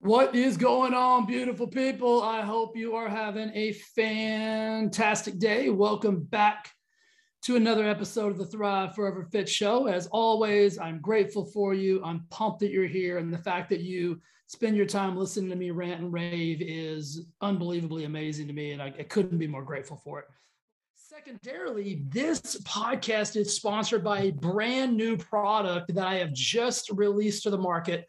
What is going on, beautiful people? I hope you are having a fantastic day. Welcome back to another episode of the Thrive Forever Fit Show. As always, I'm grateful for you. I'm pumped that you're here. And the fact that you spend your time listening to me rant and rave is unbelievably amazing to me. And I, I couldn't be more grateful for it. Secondarily, this podcast is sponsored by a brand new product that I have just released to the market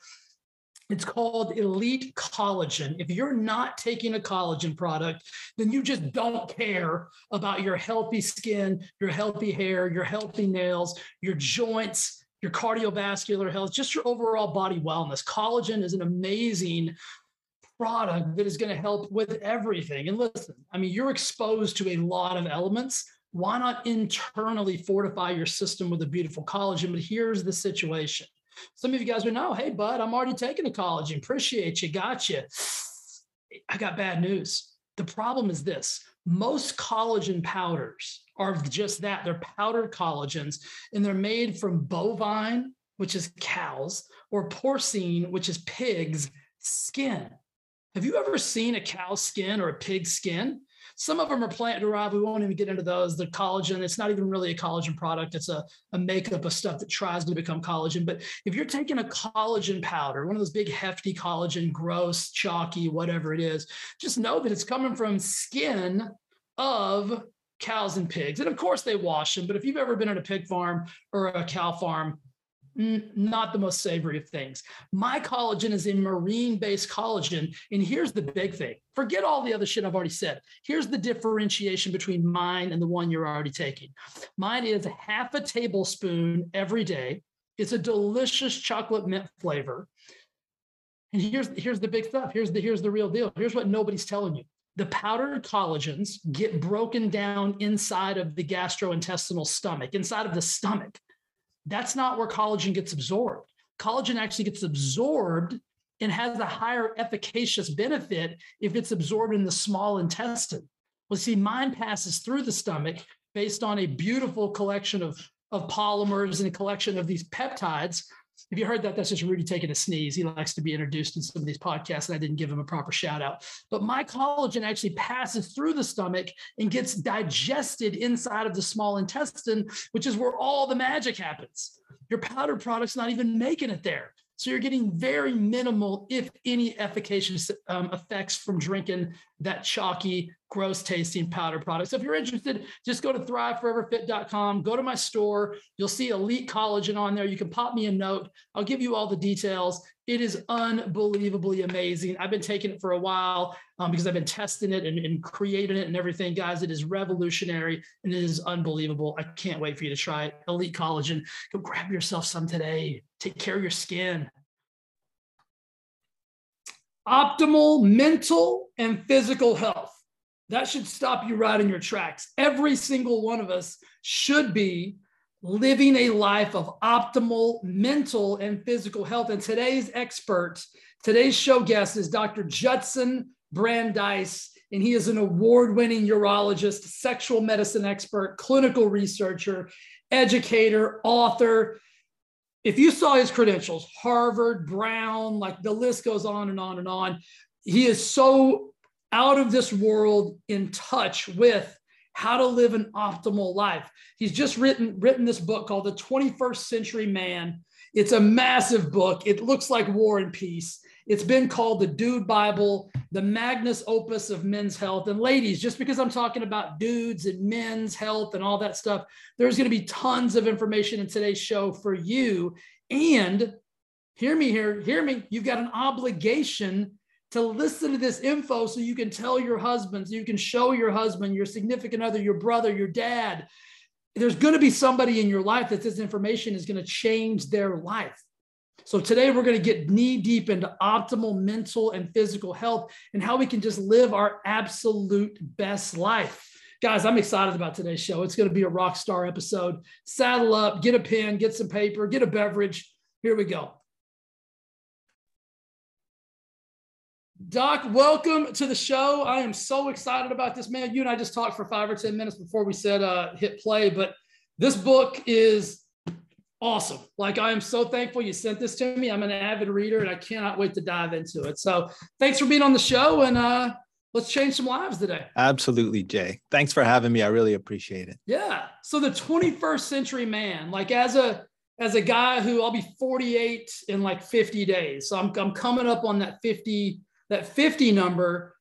it's called Elite Collagen. If you're not taking a collagen product, then you just don't care about your healthy skin, your healthy hair, your healthy nails, your joints, your cardiovascular health, just your overall body wellness. Collagen is an amazing product that is going to help with everything. And listen, I mean, you're exposed to a lot of elements. Why not internally fortify your system with a beautiful collagen? But here's the situation some of you guys would know, hey, bud, I'm already taking a collagen. Appreciate you. Got you. I got bad news. The problem is this most collagen powders are just that they're powdered collagens, and they're made from bovine, which is cows, or porcine, which is pigs' skin. Have you ever seen a cow's skin or a pig's skin? Some of them are plant derived. We won't even get into those. The collagen, it's not even really a collagen product. It's a, a makeup of stuff that tries to become collagen. But if you're taking a collagen powder, one of those big hefty collagen, gross, chalky, whatever it is, just know that it's coming from skin of cows and pigs. And of course they wash them, but if you've ever been at a pig farm or a cow farm, not the most savory of things. My collagen is a marine based collagen. And here's the big thing forget all the other shit I've already said. Here's the differentiation between mine and the one you're already taking. Mine is half a tablespoon every day. It's a delicious chocolate mint flavor. And here's, here's the big stuff. Here's the, here's the real deal. Here's what nobody's telling you. The powdered collagens get broken down inside of the gastrointestinal stomach, inside of the stomach. That's not where collagen gets absorbed. Collagen actually gets absorbed and has a higher efficacious benefit if it's absorbed in the small intestine. Well, see, mine passes through the stomach based on a beautiful collection of, of polymers and a collection of these peptides if you heard that, that's just Rudy taking a sneeze. He likes to be introduced in some of these podcasts, and I didn't give him a proper shout out. But my collagen actually passes through the stomach and gets digested inside of the small intestine, which is where all the magic happens. Your powder product's not even making it there. So you're getting very minimal, if any, efficacious um, effects from drinking that chalky, gross tasting powder product. So if you're interested, just go to thriveforeverfit.com, go to my store. You'll see Elite Collagen on there. You can pop me a note. I'll give you all the details. It is unbelievably amazing. I've been taking it for a while um, because I've been testing it and, and creating it and everything. Guys, it is revolutionary and it is unbelievable. I can't wait for you to try it. Elite Collagen. Go grab yourself some today. Take care of your skin. Optimal mental and physical health. That should stop you right in your tracks. Every single one of us should be living a life of optimal mental and physical health. And today's expert, today's show guest is Dr. Judson Brandeis, and he is an award winning urologist, sexual medicine expert, clinical researcher, educator, author. If you saw his credentials, Harvard, Brown, like the list goes on and on and on. He is so out of this world in touch with how to live an optimal life. He's just written written this book called The 21st Century Man. It's a massive book. It looks like War and Peace. It's been called the Dude Bible, the magnus opus of men's health. And ladies, just because I'm talking about dudes and men's health and all that stuff, there's going to be tons of information in today's show for you. And hear me here, hear me. You've got an obligation to listen to this info so you can tell your husband, so you can show your husband, your significant other, your brother, your dad. There's going to be somebody in your life that this information is going to change their life. So today we're going to get knee deep into optimal mental and physical health and how we can just live our absolute best life. Guys, I'm excited about today's show. It's going to be a rock star episode. Saddle up, get a pen, get some paper, get a beverage. Here we go. Doc, welcome to the show. I am so excited about this, man. You and I just talked for five or 10 minutes before we said uh, hit play, but this book is awesome. Like, I am so thankful you sent this to me. I'm an avid reader and I cannot wait to dive into it. So, thanks for being on the show and uh, let's change some lives today. Absolutely, Jay. Thanks for having me. I really appreciate it. Yeah. So, the 21st century man, like, as a as a guy who I'll be 48 in like 50 days. So I'm, I'm coming up on that 50 that 50 number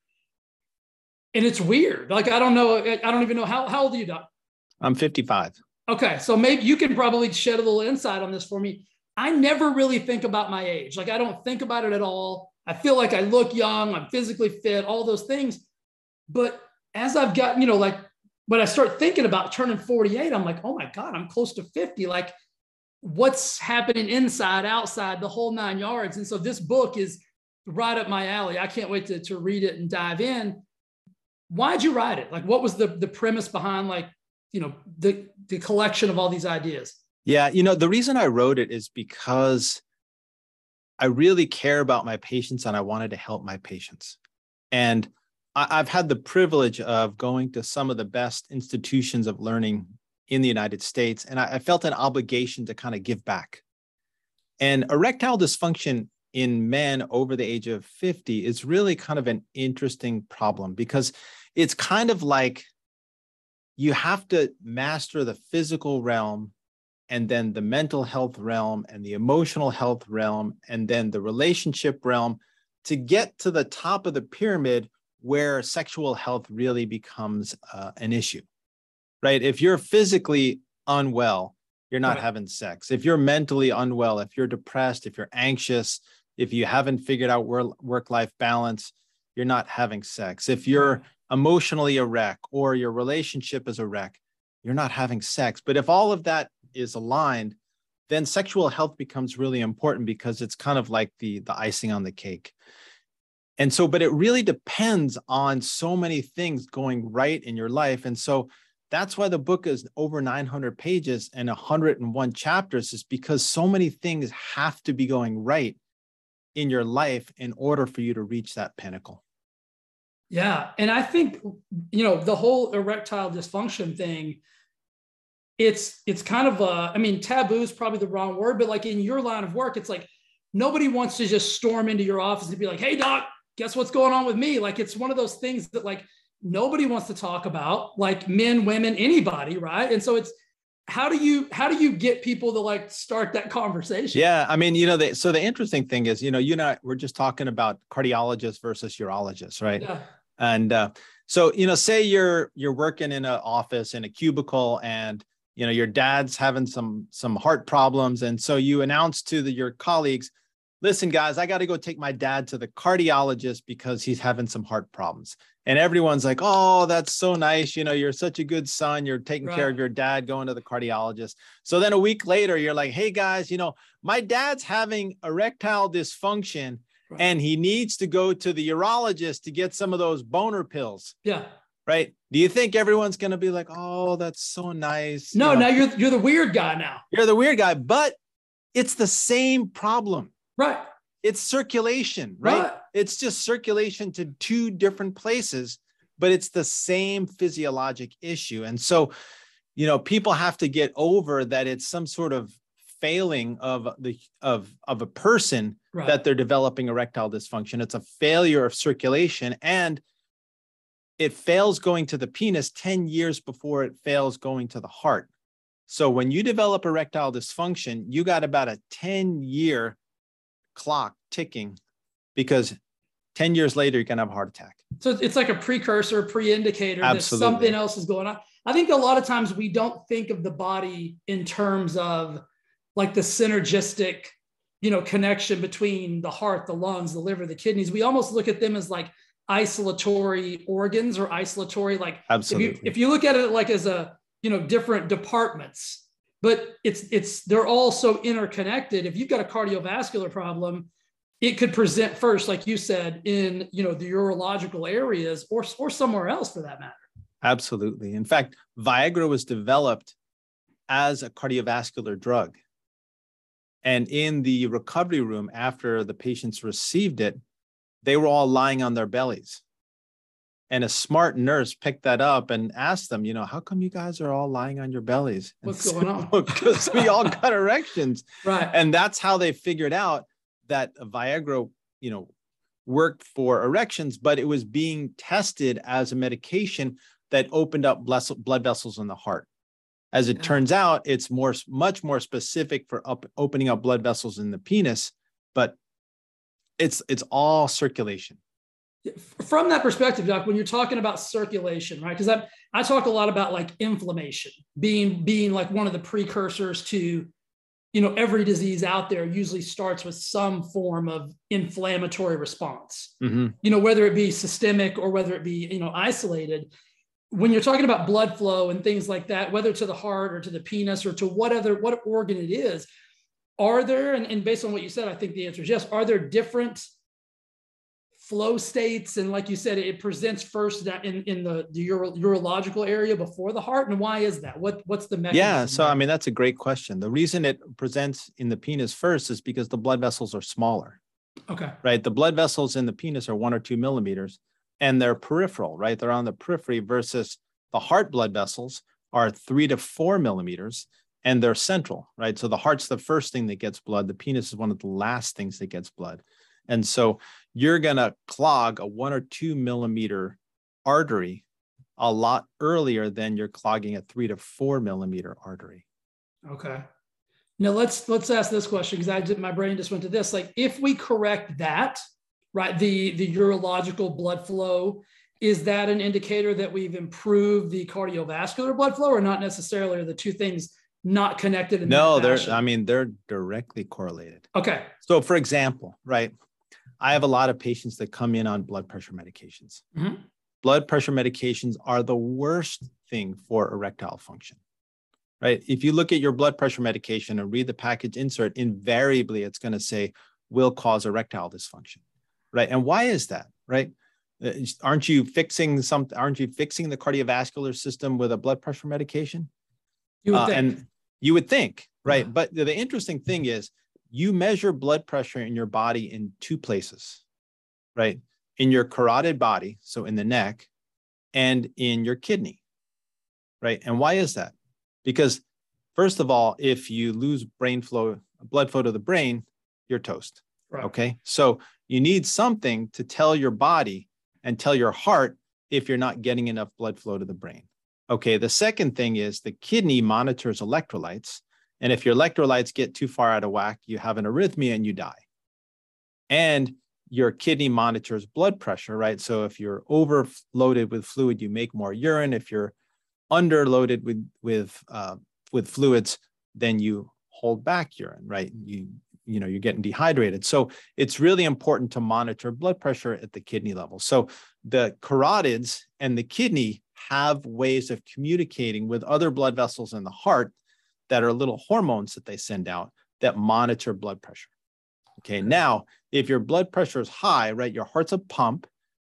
and it's weird. Like i don't know i don't even know how, how old are you doc? I'm 55 okay so maybe you can probably shed a little insight on this for me. I never really think about my age. Like i don't think about it at all. I feel like i look young i'm physically fit all those things. But as i've gotten you know like when i start thinking about turning 48 i'm like oh my god i'm close to 50 like what's happening inside outside the whole nine yards? And so this book is right up my alley. I can't wait to, to read it and dive in. Why'd you write it? Like, what was the, the premise behind like, you know, the, the collection of all these ideas? Yeah. You know, the reason I wrote it is because I really care about my patients and I wanted to help my patients. And I, have had the privilege of going to some of the best institutions of learning in the United States. And I, I felt an obligation to kind of give back. And erectile dysfunction in men over the age of 50 is really kind of an interesting problem because it's kind of like you have to master the physical realm and then the mental health realm and the emotional health realm and then the relationship realm to get to the top of the pyramid where sexual health really becomes uh, an issue right if you're physically unwell you're not right. having sex if you're mentally unwell if you're depressed if you're anxious if you haven't figured out work life balance, you're not having sex. If you're emotionally a wreck or your relationship is a wreck, you're not having sex. But if all of that is aligned, then sexual health becomes really important because it's kind of like the, the icing on the cake. And so, but it really depends on so many things going right in your life. And so that's why the book is over 900 pages and 101 chapters, is because so many things have to be going right in your life in order for you to reach that pinnacle. Yeah. And I think, you know, the whole erectile dysfunction thing, it's it's kind of a, I mean, taboo is probably the wrong word, but like in your line of work, it's like nobody wants to just storm into your office and be like, hey doc, guess what's going on with me? Like it's one of those things that like nobody wants to talk about, like men, women, anybody, right? And so it's how do you how do you get people to like start that conversation? Yeah i mean you know the, so the interesting thing is you know you know we're just talking about cardiologists versus urologists right? Yeah. and uh, so you know say you're you're working in an office in a cubicle and you know your dad's having some some heart problems. And so you announce to the, your colleagues listen guys i got to go take my dad to the cardiologist because he's having some heart problems and everyone's like oh that's so nice you know you're such a good son you're taking right. care of your dad going to the cardiologist. So then a week later you're like hey guys you know my dad's having erectile dysfunction right. and he needs to go to the urologist to get some of those boner pills. Yeah. Right? Do you think everyone's going to be like oh that's so nice no you know, now you're you're the weird guy now. You're the weird guy but it's the same problem. Right it's circulation, right? It's just circulation to two different places, but it's the same physiologic issue. And so, you know, people have to get over that it's some sort of failing of the of of a person right. that they're developing erectile dysfunction. It's a failure of circulation and it fails going to the penis 10 years before it fails going to the heart. So when you develop erectile dysfunction, you got about a 10 year clock ticking because 10 years later you can have a heart attack so it's like a precursor pre-indicator Absolutely. that something else is going on i think a lot of times we don't think of the body in terms of like the synergistic you know connection between the heart the lungs the liver the kidneys we almost look at them as like isolatory organs or isolatory like Absolutely. If, you, if you look at it like as a you know different departments but it's it's they're all so interconnected. If you've got a cardiovascular problem it could present first like you said in you know the urological areas or or somewhere else for that matter. Absolutely. In fact viagra was developed as a cardiovascular drug. And in the recovery room after the patients received it they were all lying on their bellies. And a smart nurse picked that up and asked them, you know, how come you guys are all lying on your bellies? What's going on? Because we all got erections. Right. And that's how they figured out that Viagra, you know, worked for erections, but it was being tested as a medication that opened up blood vessels in the heart. As it yeah. turns out, it's more much more specific for up, opening up blood vessels in the penis, but it's it's all circulation. From that perspective, Doc, when you're talking about circulation, right? Because I I talk a lot about like inflammation being being like one of the precursors to you know every disease out there usually starts with some form of inflammatory response mm-hmm. you know whether it be systemic or whether it be you know isolated when you're talking about blood flow and things like that whether to the heart or to the penis or to what other what organ it is are there and, and based on what you said i think the answer is yes are there different flow states and like you said it presents first in, in the, the uro, urological area before the heart and why is that? What what's the mechanism yeah so there? i mean that's a great question. The reason it presents in the penis first is because the blood vessels are smaller. Okay. Right the blood vessels in the penis are one or two millimeters and they're peripheral right? They're on the periphery versus the heart blood vessels are three to four millimeters and they're central right? So the heart's the first thing that gets blood. The penis is one of the last things that gets blood and so you're going to clog a one or two millimeter artery a lot earlier than you're clogging a three to four millimeter artery. Okay. Now let's let's ask this question because I did my brain just went to this. Like if we correct that, right, the the urological blood flow, is that an indicator that we've improved the cardiovascular blood flow, or not necessarily? Are the two things not connected? no, they're. I mean, they're directly correlated. Okay. So, for example, right, I have a lot of patients that come in on blood pressure medications. Mm-hmm. Blood pressure medications are the worst thing for erectile function, right? If you look at your blood pressure medication and read the package insert, invariably it's going to say will cause erectile dysfunction, right? And why is that, right? Uh, aren't you fixing some? Aren't you fixing the cardiovascular system with a blood pressure medication? You would uh, think. And you would think, right? Yeah. But the interesting thing is you measure blood pressure in your body in two places, right? In your carotid body, so in the neck, and in your kidney, right? And why is that? Because, first of all, if you lose brain flow, blood flow to the brain, you're toast. Right. Okay. So you need something to tell your body and tell your heart if you're not getting enough blood flow to the brain. Okay. The second thing is the kidney monitors electrolytes and if your electrolytes get too far out of whack, you have an arrhythmia and you die. And your kidney monitors blood pressure, right? So if you're overloaded with fluid, you make more urine. If you're underloaded with with uh, with fluids, then you hold back urine, right? You you know you're getting dehydrated. So it's really important to monitor blood pressure at the kidney level. So the carotids and the kidney have ways of communicating with other blood vessels in the heart that are little hormones that they send out that monitor blood pressure. Okay, now if your blood pressure is high, right, your heart's a pump.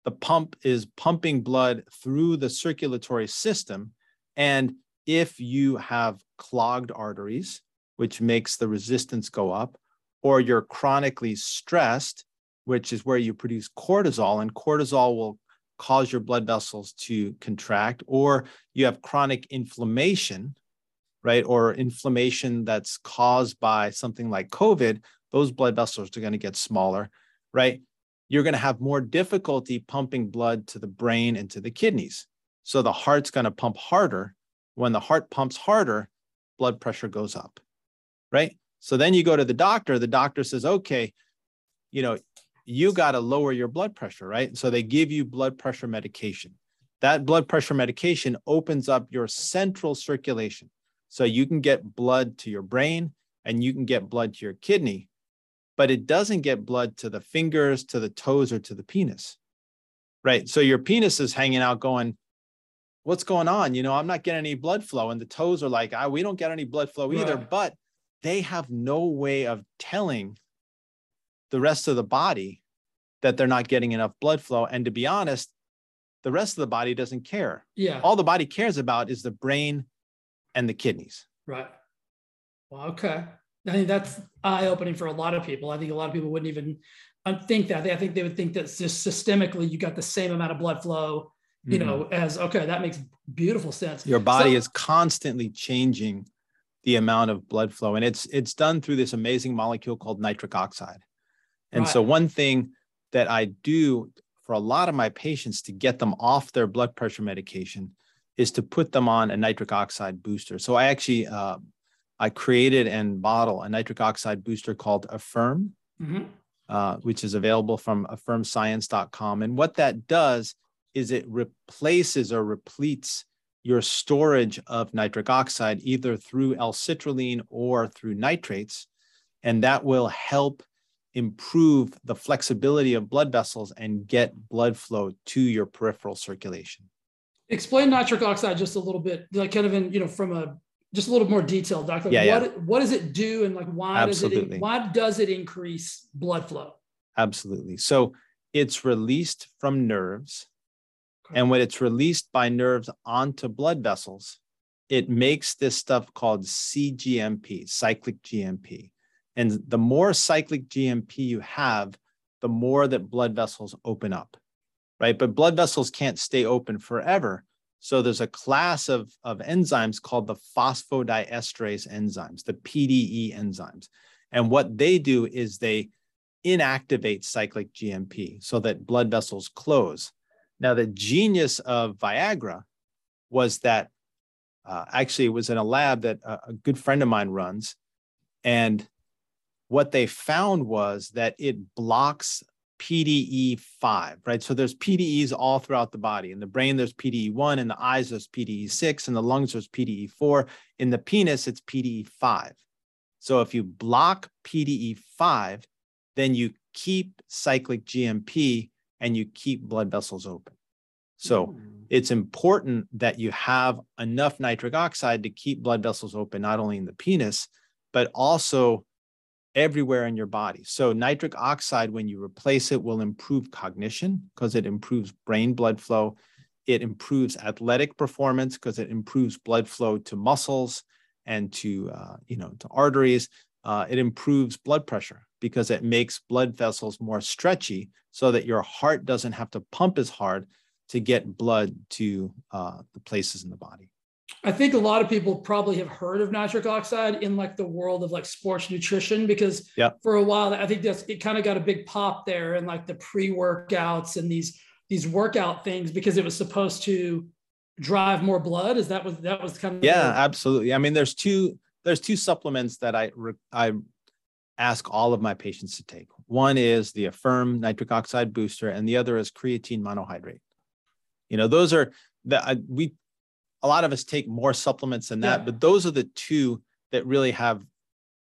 The pump is pumping blood through the circulatory system. And if you have clogged arteries, which makes the resistance go up, or you're chronically stressed, which is where you produce cortisol, and cortisol will cause your blood vessels to contract, or you have chronic inflammation, right, or inflammation that's caused by something like COVID, those blood vessels are going to get smaller, right? You're going to have more difficulty pumping blood to the brain and to the kidneys. So the heart's going to pump harder. When the heart pumps harder, blood pressure goes up, right? So then you go to the doctor, the doctor says, okay, you know, you got to lower your blood pressure, right? So they give you blood pressure medication. That blood pressure medication opens up your central circulation. So you can get blood to your brain and you can get blood to your kidney, but it doesn't get blood to the fingers, to the toes, or to the penis. Right. So your penis is hanging out going, What's going on? You know, I'm not getting any blood flow. And the toes are like, ah, we don't get any blood flow either. Right. But they have no way of telling the rest of the body that they're not getting enough blood flow. And to be honest, the rest of the body doesn't care. Yeah. All the body cares about is the brain and the kidneys. Right. Well, okay. I think that's eye opening for a lot of people. I think a lot of people wouldn't even think that. I think they would think that just systemically you got the same amount of blood flow, you mm-hmm. know, as okay, that makes beautiful sense. Your body so, is constantly changing the amount of blood flow, and it's it's done through this amazing molecule called nitric oxide. And right. so one thing that I do for a lot of my patients to get them off their blood pressure medication is to put them on a nitric oxide booster. So I actually uh, I created and bottle a nitric oxide booster called Affirm, mm-hmm. uh, which is available from affirmscience.com. And what that does is it replaces or repletes your storage of nitric oxide either through L-citrulline or through nitrates, and that will help improve the flexibility of blood vessels and get blood flow to your peripheral circulation. Explain nitric oxide just a little bit, like kind of in, you know, from a just a little more detail, doctor. Yeah, what, yeah. what does it do and like why Absolutely. does it why does it increase blood flow? Absolutely. So it's released from nerves. Okay. And when it's released by nerves onto blood vessels, it makes this stuff called CGMP, cyclic GMP. And the more cyclic GMP you have, the more that blood vessels open up, right? But blood vessels can't stay open forever. So there's a class of, of enzymes called the phosphodiesterase enzymes, the PDE enzymes. And what they do is they inactivate cyclic GMP so that blood vessels close. Now, the genius of Viagra was that uh, actually it was in a lab that a, a good friend of mine runs. And what they found was that it blocks PDE5, right? So there's PDEs all throughout the body. In the brain, there's PDE1. In the eyes, there's PDE6. In the lungs, there's PDE4. In the penis, it's PDE5. So if you block PDE5, then you keep cyclic GMP and you keep blood vessels open. So mm. it's important that you have enough nitric oxide to keep blood vessels open, not only in the penis, but also everywhere in your body. So nitric oxide, when you replace it, will improve cognition because it improves brain blood flow. It improves athletic performance because it improves blood flow to muscles and to uh, you know to arteries. Uh, it improves blood pressure because it makes blood vessels more stretchy so that your heart doesn't have to pump as hard to get blood to uh, the places in the body. I think a lot of people probably have heard of nitric oxide in like the world of like sports nutrition because yep. for a while I think that's it kind of got a big pop there and like the pre-workouts and these these workout things because it was supposed to drive more blood. Is that was that was kind of yeah, the- absolutely. I mean, there's two there's two supplements that I I ask all of my patients to take. One is the Affirm nitric oxide booster, and the other is creatine monohydrate. You know, those are that we a lot of us take more supplements than that, yeah. but those are the two that really have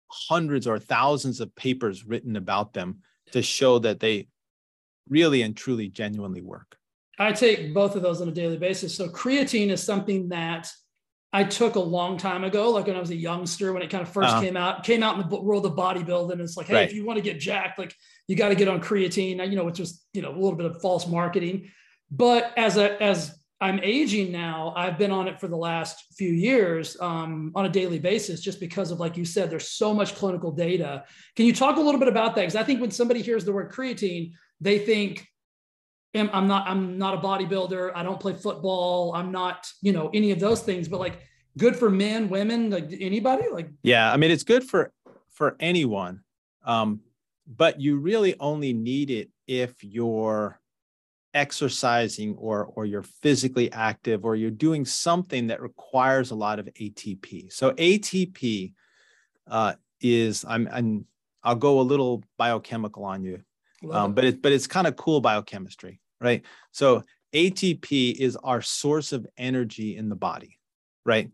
hundreds or thousands of papers written about them to show that they really and truly genuinely work. I take both of those on a daily basis. So creatine is something that I took a long time ago, like when I was a youngster, when it kind of 1st uh-huh. came out, came out in the world of bodybuilding. It's like, hey, right. if you want to get jacked, like you got to get on creatine. You know, which was you know a little bit of false marketing. But as a as I'm aging now. I've been on it for the last few years um, on a daily basis, just because of, like you said, there's so much clinical data. Can you talk a little bit about that? Because I think when somebody hears the word creatine, they think, "I'm not, I'm not a bodybuilder. I don't play football. I'm not, you know, any of those things." But like, good for men, women, like anybody. Like, yeah, I mean, it's good for for anyone, um, but you really only need it if you're exercising or or you're physically active or you're doing something that requires a lot of ATP. So ATP uh, is I'm, I'm I'll go a little biochemical on you, um, but it but it's kind of cool biochemistry, right? So ATP is our source of energy in the body, right?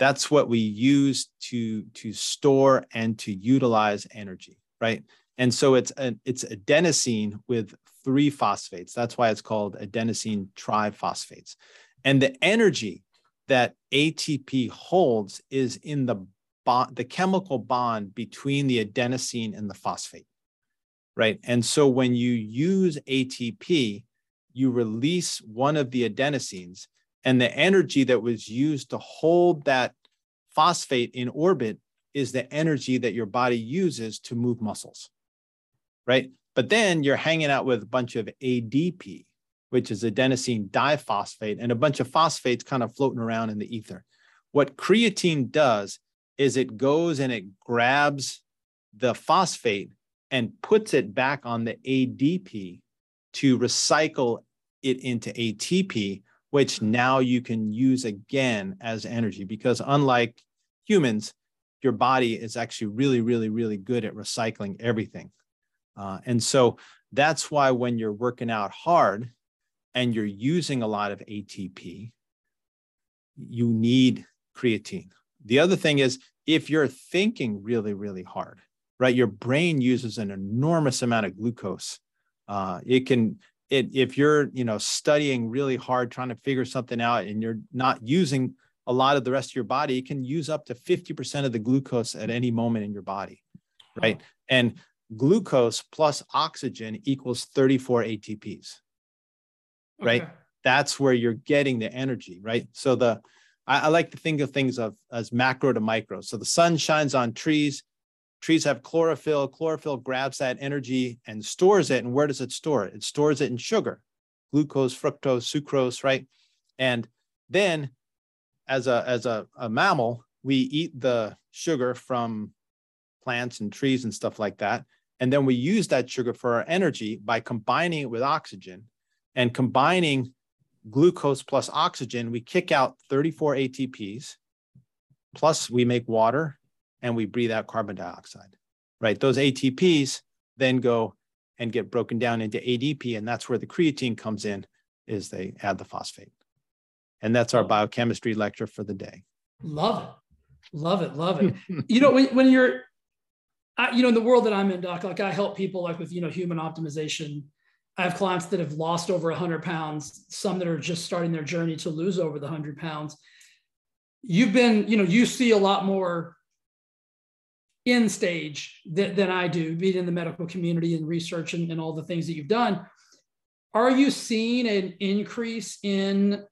That's what we use to to store and to utilize energy, right? And so it's a, it's adenosine with three phosphates. That's why it's called adenosine triphosphates. And the energy that ATP holds is in the bond, the chemical bond between the adenosine and the phosphate, right? And so when you use ATP, you release one of the adenosines, and the energy that was used to hold that phosphate in orbit is the energy that your body uses to move muscles right? But then you're hanging out with a bunch of ADP, which is adenosine diphosphate, and a bunch of phosphates kind of floating around in the ether. What creatine does is it goes and it grabs the phosphate and puts it back on the ADP to recycle it into ATP, which now you can use again as energy. Because unlike humans, your body is actually really, really, really good at recycling everything. Uh, and so that's why when you're working out hard and you're using a lot of ATP, you need creatine. The other thing is if you're thinking really, really hard, right, your brain uses an enormous amount of glucose. Uh, it can, it, if you're, you know, studying really hard, trying to figure something out and you're not using a lot of the rest of your body, it can use up to 50% of the glucose at any moment in your body, right? And glucose plus oxygen equals 34 ATPs, right? Okay. That's where you're getting the energy, right? So the I, I, like to think of things of as macro to micro. So the sun shines on trees. Trees have chlorophyll. Chlorophyll grabs that energy and stores it. And where does it store it? It stores it in sugar, glucose, fructose, sucrose, right? And then as a as a, a mammal, we eat the sugar from plants and trees and stuff like that. And then we use that sugar for our energy by combining it with oxygen and combining glucose plus oxygen, we kick out 34 ATPs, plus we make water and we breathe out carbon dioxide, right? Those ATPs then go and get broken down into ADP, and that's where the creatine comes in, is they add the phosphate. And that's our biochemistry lecture for the day. Love it. Love it. Love it. you know, when, when you're, I, you know, in the world that I'm in, Doc, like I help people like with, you know, human optimization I have clients that have lost over 100 pounds, some that are just starting their journey to lose over the 100 pounds. You've been, you know, you see a lot more in stage than, than I do, being in the medical community and research and, and all the things that you've done. Are you seeing an increase in,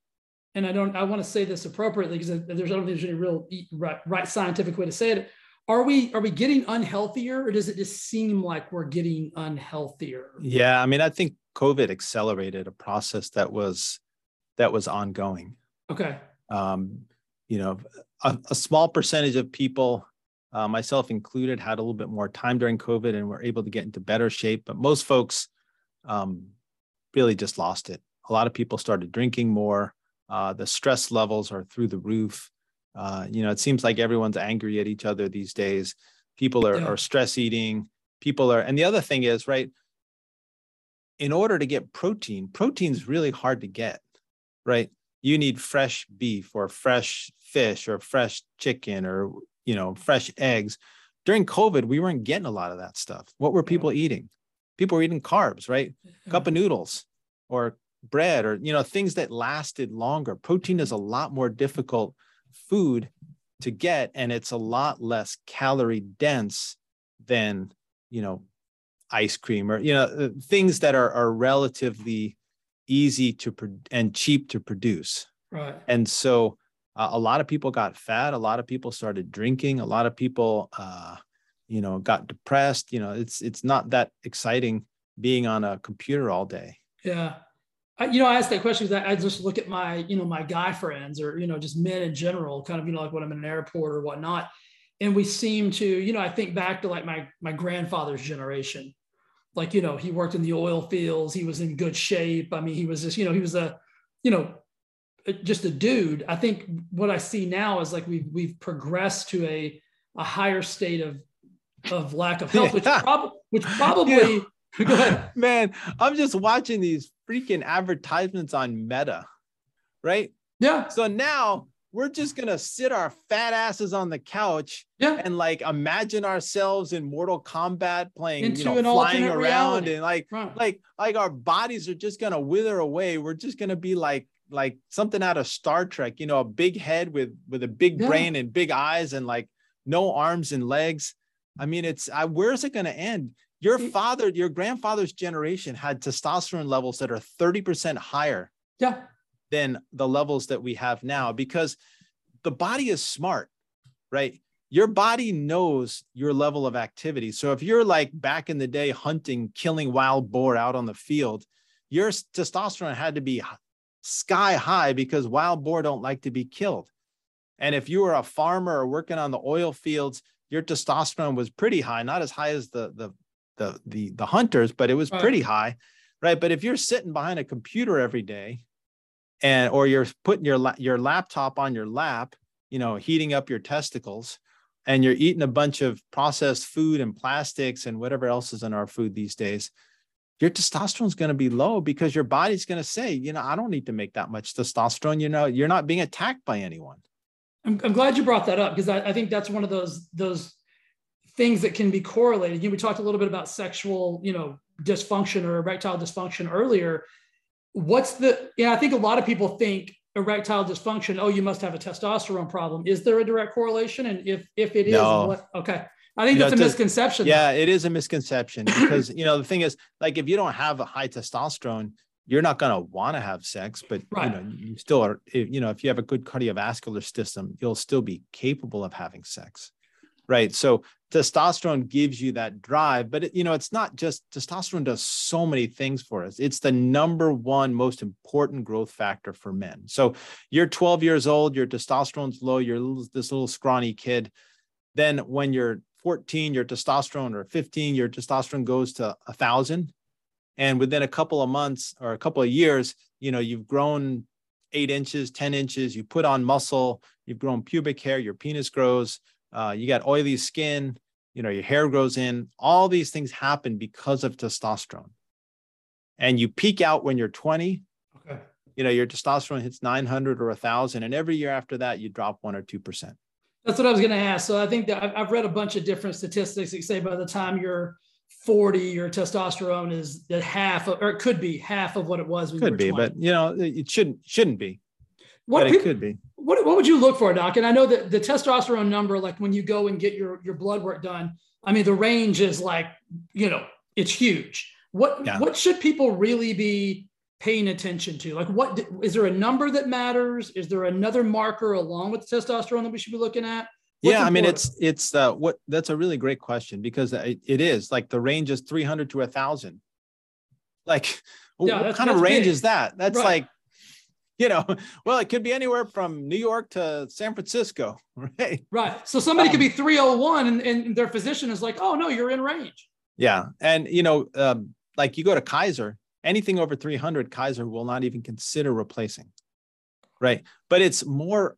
and I don't, I want to say this appropriately because there's, I don't think there's any real right, right scientific way to say it are we are we getting unhealthier or does it just seem like we're getting unhealthier? Yeah i mean i think covid accelerated a process that was that was ongoing. Okay. Um you know a, a small percentage of people uh, myself included had a little bit more time during covid and were able to get into better shape but most folks um, really just lost it. A lot of people started drinking more. Uh, the stress levels are through the roof uh, you know, it seems like everyone's angry at each other these days. People are, yeah. are stress eating. People are, and the other thing is, right, in order to get protein, protein's really hard to get, right? You need fresh beef or fresh fish or fresh chicken or, you know, fresh eggs. During COVID, we weren't getting a lot of that stuff. What were people eating? People were eating carbs, right? Cup of noodles or bread or, you know, things that lasted longer. Protein is a lot more difficult food to get and it's a lot less calorie dense than you know ice cream or you know uh, things that are, are relatively easy to pro- and cheap to produce. Right. And so uh, a lot of people got fat a lot of people started drinking a lot of people uh, you know got depressed you know it's it's not that exciting being on a computer all day. Yeah I, you know, I ask that question because I, I, just look at my, you know, my guy friends or, you know, just men in general, kind of, you know, like when I'm in an airport or whatnot. And we seem to, you know, I think back to like my, my grandfather's generation. Like, you know, he worked in the oil fields. He was in good shape. I mean, he was just, you know, he was a, you know, just a dude. I think what I see now is like we've, we've progressed to a, a higher state of, of lack of health, which, prob- which probably, yeah Go ahead. Man, I'm just watching these freaking advertisements on Meta, right? Yeah. So now we're just gonna sit our fat asses on the couch yeah. and like imagine ourselves in Mortal Kombat playing, Into you know, flying around reality. and like right. like like our bodies are just gonna wither away. We're just gonna be like like something out of Star Trek, you know, a big head with with a big yeah. brain and big eyes and like no arms and legs. I mean, it's I, where's it gonna end? Your father, your grandfather's generation had testosterone levels that are 30% higher yeah. than the levels that we have now because the body is smart, right? your body knows your level of activity. So if you're like back in the day hunting, killing wild boar out on the field, your testosterone had to be sky high because wild boar don't like to be killed. And if you were a farmer or working on the oil fields, your testosterone was pretty high, not as high as the the the the, the hunters, but it was pretty high, right? But if you're sitting behind a computer every day, and or you're putting your your laptop on your lap, you know, heating up your testicles, and you're eating a bunch of processed food and plastics and whatever else is in our food these days, your testosterone is going to be low because your body's going to say, you know, I don't need to make that much testosterone. You know, you're not being attacked by anyone. I'm, I'm glad you brought that up because I, I think that's one of those those things that can be correlated. You know, we talked a little bit about sexual, you know, dysfunction or erectile dysfunction earlier. What's the, yeah, I think a lot of people think erectile dysfunction, oh, you must have a testosterone problem. Is there a direct correlation? And if if it is, no. what okay. I think you that's know, a misconception. Yeah, it is a misconception because you know the thing is like if you don't have a high testosterone, you're not going to want to have sex, but right. you know you still are. You know if you have a good cardiovascular system, you'll still be capable of having sex, right? So testosterone gives you that drive but it, you know it's not just testosterone does so many things for us. It's the number one most important growth factor for men. So you're 12 years old your testosterone's low you're this little scrawny kid. Then when you're 14 your testosterone or 15 your testosterone goes to a thousand. And within a couple of months or a couple of years you know you've grown eight inches 10 inches you put on muscle you've grown pubic hair your penis grows uh, you got oily skin, you know, your hair grows in. All these things happen because of testosterone. And you peak out when you're 20. Okay. You know, your testosterone hits 900 or 1,000. And every year after that, you drop one or 2%. That's what I was going to ask. So I think that I've, I've read a bunch of different statistics that say by the time you're 40, your testosterone is the half, of, or it could be half of what it was. When could be, 20. but you know, it shouldn't shouldn't be. What it could be. What, what would you look for, Doc? And I know that the testosterone number, like when you go and get your, your blood work done, I mean, the range is like, you know, it's huge. What yeah. what should people really be paying attention to? Like, what is there a number that matters? Is there another marker along with testosterone that we should be looking at? What's yeah, I mean, it's it's uh, what that's a really great question because it, it is like the range is 300 to a thousand. Like, yeah, what kind of range big. is that? That's right. like you know, well, it could be anywhere from New York to San Francisco, right? Right. So somebody um, could be 301 and, and their physician is like, oh, no, you're in range. Yeah. And, you know, um, like you go to Kaiser, anything over 300, Kaiser will not even consider replacing. Right. But it's more,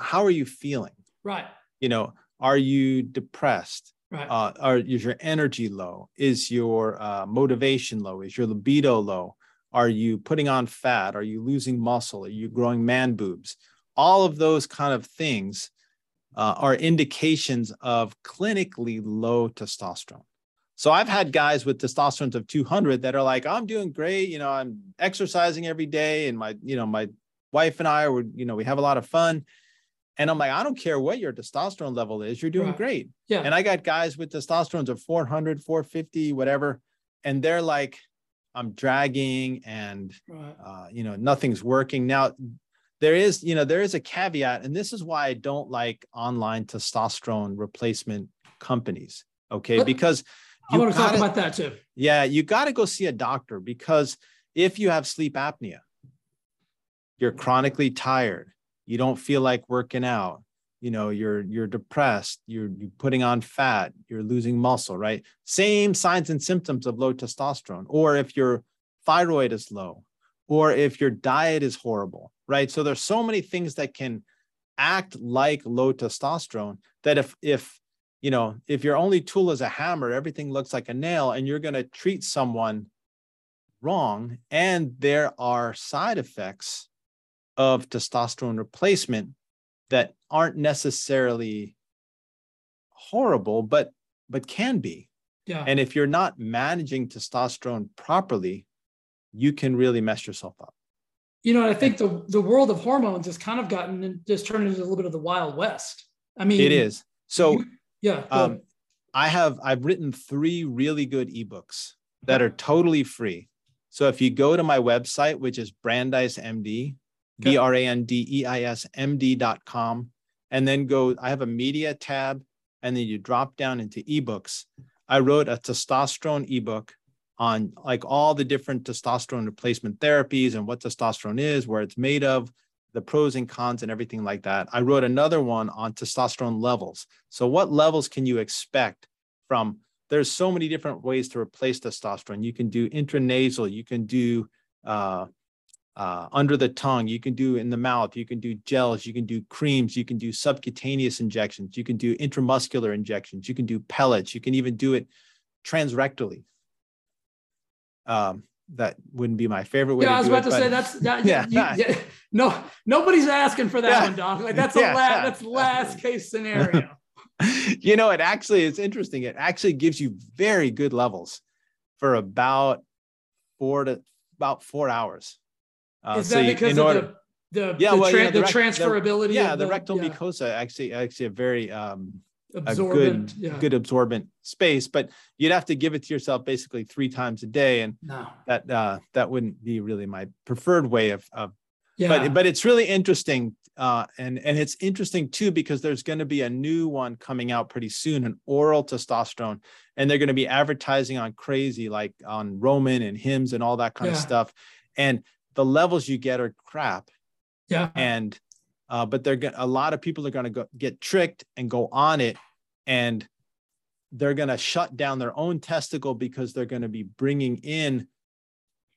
how are you feeling? Right. You know, are you depressed? Right. Uh, are, is your energy low? Is your uh, motivation low? Is your libido low? Are you putting on fat? Are you losing muscle? Are you growing man boobs? All of those kind of things uh, are indications of clinically low testosterone. So I've had guys with testosterone of 200 that are like, I'm doing great. You know, I'm exercising every day, and my, you know, my wife and I were, you know, we have a lot of fun. And I'm like, I don't care what your testosterone level is, you're doing right. great. Yeah. And I got guys with testosterones of 400, 450, whatever, and they're like, I'm dragging and right. uh, you know nothing's working. Now there is you know there is a caveat, and this is why I don't like online testosterone replacement companies. Okay, but because I want to talk about that too. Yeah, you got to go see a doctor because if you have sleep apnea, you're chronically tired, you don't feel like working out, you know you're you're depressed you're, you're putting on fat you're losing muscle right? Same signs and symptoms of low testosterone or if your thyroid is low or if your diet is horrible right? So there's so many things that can act like low testosterone that if if you know if your only tool is a hammer everything looks like a nail and you're going to treat someone wrong and there are side effects of testosterone replacement that aren't necessarily horrible, but but can be. Yeah. And if you're not managing testosterone properly, you can really mess yourself up. You know, I think the the world of hormones has kind of gotten just turned into a little bit of the wild west. I mean, it is. So, you, yeah. Um, I have I've written three really good ebooks that are totally free. So if you go to my website, which is Brandeis MD, B R A N D E I S M D dot com. and then go, I have a media tab, and then you drop down into ebooks. I wrote a testosterone ebook on like all the different testosterone replacement therapies and what testosterone is, where it's made of, the pros and cons and everything like that. I wrote another one on testosterone levels. So what levels can you expect from there's so many different ways to replace testosterone. You can do intranasal, you can do uh, uh, under the tongue, you can do in the mouth, you can do gels, you can do creams, you can do subcutaneous injections, you can do intramuscular injections, you can do pellets, you can even do it transrectally. Um, that wouldn't be my favorite way. Yeah, I was about it, to say that's that. yeah. You, yeah. no, nobody's asking for that yeah. one, Doc. Like that's a yeah. la- that's last case scenario. you know, it actually is interesting. It actually gives you very good levels for about four to about four hours. Uh, is that so because of order, the the, yeah, the, well, tra- yeah, the, the transferability? The, yeah, the, rectal mucosa actually actually a very um, absorbent, a good, yeah. good absorbent space, but you'd have to give it to yourself basically three times a day. And no. that, uh, that wouldn't be really my preferred way of, of yeah. but, but it's really interesting. Uh, and, and it's interesting too, because there's going to be a new one coming out pretty soon, an oral testosterone, and they're going to be advertising on crazy, like on Roman and Hims and all that kind yeah. of stuff. And the levels you get are crap. Yeah. And uh, but they're going a lot of people are going to get tricked and go on it and they're going to shut down their own testicle because they're going to be bringing in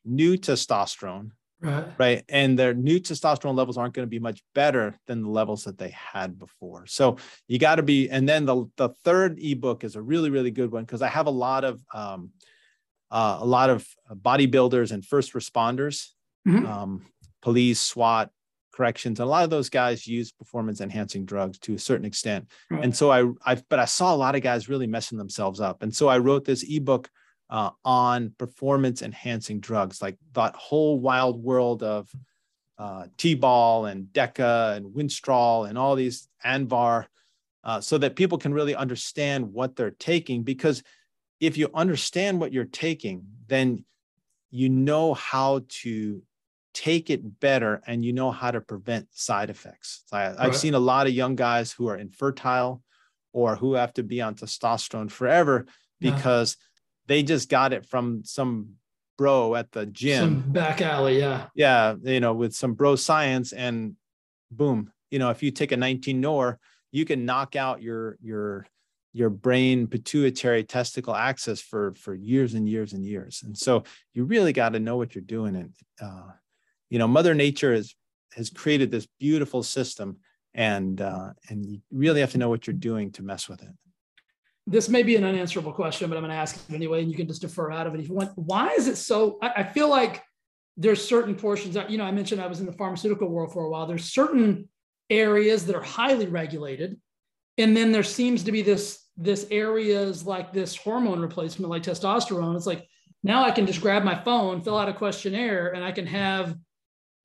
new testosterone right right and their new testosterone levels aren't going to be much better than the levels that they had before so you got to be and then the, the third ebook is a really really good one because i have a lot of um, uh, a lot of bodybuilders and first responders mm-hmm. um, police swat corrections. And a lot of those guys use performance enhancing drugs to a certain extent. Right. And so I, I, but I saw a lot of guys really messing themselves up. And so I wrote this ebook uh, on performance enhancing drugs, like that whole wild world of uh, T-bol and Deca and Winstrol and all these Anavar, uh, so that people can really understand what they're taking. Because if you understand what you're taking, then you know how to take it better and you know how to prevent side effects. I, have right. seen a lot of young guys who are infertile or who have to be on testosterone forever because yeah. they just got it from some bro at the gym. Some back alley, yeah. Yeah, you know, with some bro science and boom, you know, if you take a 19 NOR, you can knock out your your your brain pituitary testicle axis for for years and years and years and so you really got to know what you're doing and uh, you know mother nature has has created this beautiful system and uh, and you really have to know what you're doing to mess with it. This may be an unanswerable question but i'm going to ask it anyway and you can just defer out of it if you want. Why is it so i, I feel like there's certain portions that, you know i mentioned i was in the pharmaceutical world for a while. There's certain areas that are highly regulated and then there seems to be this this areas like this hormone replacement like testosterone. It's like now i can just grab my phone fill out a questionnaire and i can have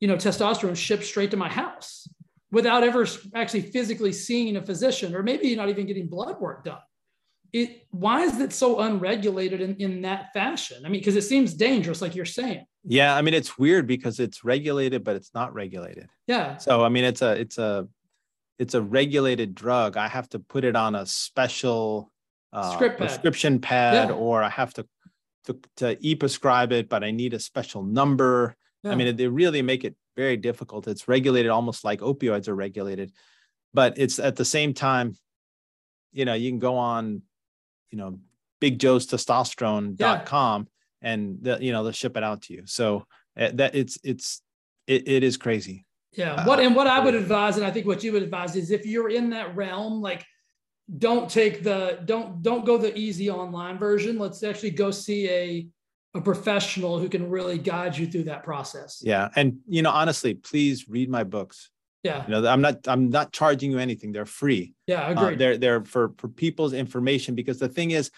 you know, testosterone shipped straight to my house without ever actually physically seeing a physician or maybe not even getting blood work done. It, why is it so unregulated in, in that fashion? I mean, because it seems dangerous, like you're saying. Yeah, I mean, it's weird because it's regulated, but it's not regulated. Yeah. So I mean, it's a it's a it's a regulated drug. I have to put it on a special uh, pad. prescription pad, yeah. or I have to, to to e-prescribe it, but I need a special number. Yeah. I mean, they really make it very difficult. It's regulated almost like opioids are regulated, but it's at the same time, you know, you can go on, you know, Big Joe's testosterone.com yeah. and the, you know, they'll ship it out to you. So uh, that it's, it's, it, it is crazy. Yeah. What, uh, and what I would advise, and I think what you would advise is if you're in that realm, like, don't take the don't don't go the easy online version let's actually go see a a professional who can really guide you through that process. Yeah. And you know, honestly, please read my books. Yeah. You know, I'm not I'm not charging you anything. They're free. Yeah, I agree. Uh, they're they're for for people's information because the thing is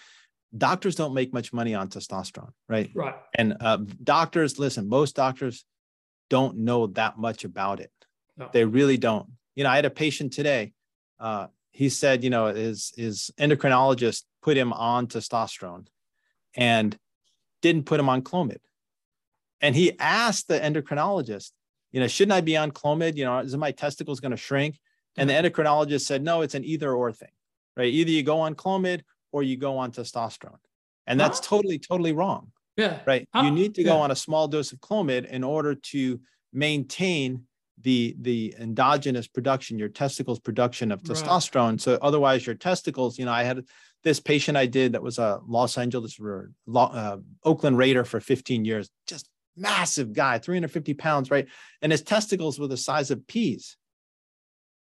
doctors don't make much money on testosterone, right? Right. And uh, doctors, listen, most doctors don't know that much about it. No. They really don't. You know, I had a patient today. Uh, he said, you know, his his endocrinologist put him on testosterone, and didn't put him on Clomid. And he asked the endocrinologist, you know, shouldn't I be on Clomid? You know, is my testicles going to shrink? And the endocrinologist said, no, it's an either or thing, right? Either you go on Clomid or you go on testosterone. And that's huh? totally, totally wrong. Yeah. Right. Huh? You need to go yeah. on a small dose of Clomid in order to maintain the the endogenous production your testicles production of testosterone right. so otherwise your testicles you know i had this patient i did that was a los angeles uh, oakland raider for 15 years just massive guy 350 pounds right and his testicles were the size of peas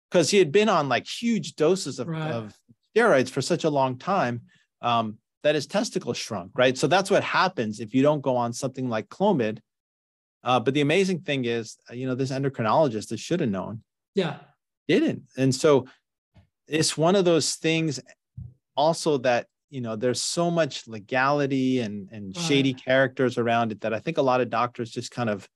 because he had been on like huge doses of, right. of steroids for such a long time um, that his testicles shrunk right so that's what happens if you don't go on something like clomid uh, but the amazing thing is, uh, you know, this endocrinologist that should have known, yeah, didn't. And so it's one of those things also that you know there's so much legality and and shady characters around it that I think a lot of doctors just kind of